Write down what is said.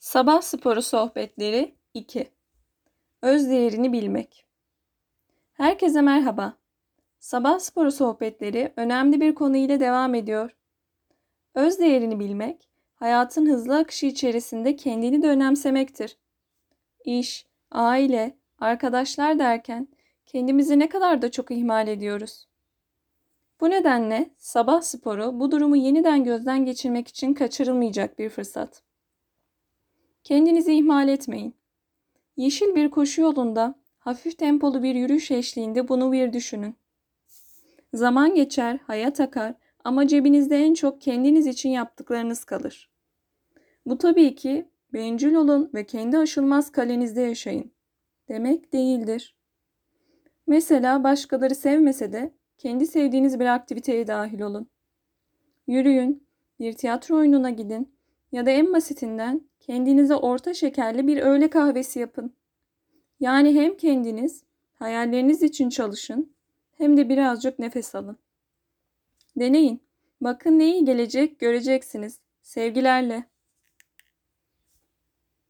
Sabah sporu sohbetleri 2. Öz değerini bilmek. Herkese merhaba. Sabah sporu sohbetleri önemli bir konu ile devam ediyor. Öz değerini bilmek, hayatın hızlı akışı içerisinde kendini de önemsemektir. İş, aile, arkadaşlar derken kendimizi ne kadar da çok ihmal ediyoruz. Bu nedenle sabah sporu bu durumu yeniden gözden geçirmek için kaçırılmayacak bir fırsat. Kendinizi ihmal etmeyin. Yeşil bir koşu yolunda hafif tempolu bir yürüyüş eşliğinde bunu bir düşünün. Zaman geçer, hayat akar ama cebinizde en çok kendiniz için yaptıklarınız kalır. Bu tabii ki bencil olun ve kendi aşılmaz kalenizde yaşayın demek değildir. Mesela başkaları sevmese de kendi sevdiğiniz bir aktiviteye dahil olun. Yürüyün, bir tiyatro oyununa gidin ya da en basitinden kendinize orta şekerli bir öğle kahvesi yapın. Yani hem kendiniz hayalleriniz için çalışın hem de birazcık nefes alın. Deneyin. Bakın ne iyi gelecek göreceksiniz. Sevgilerle.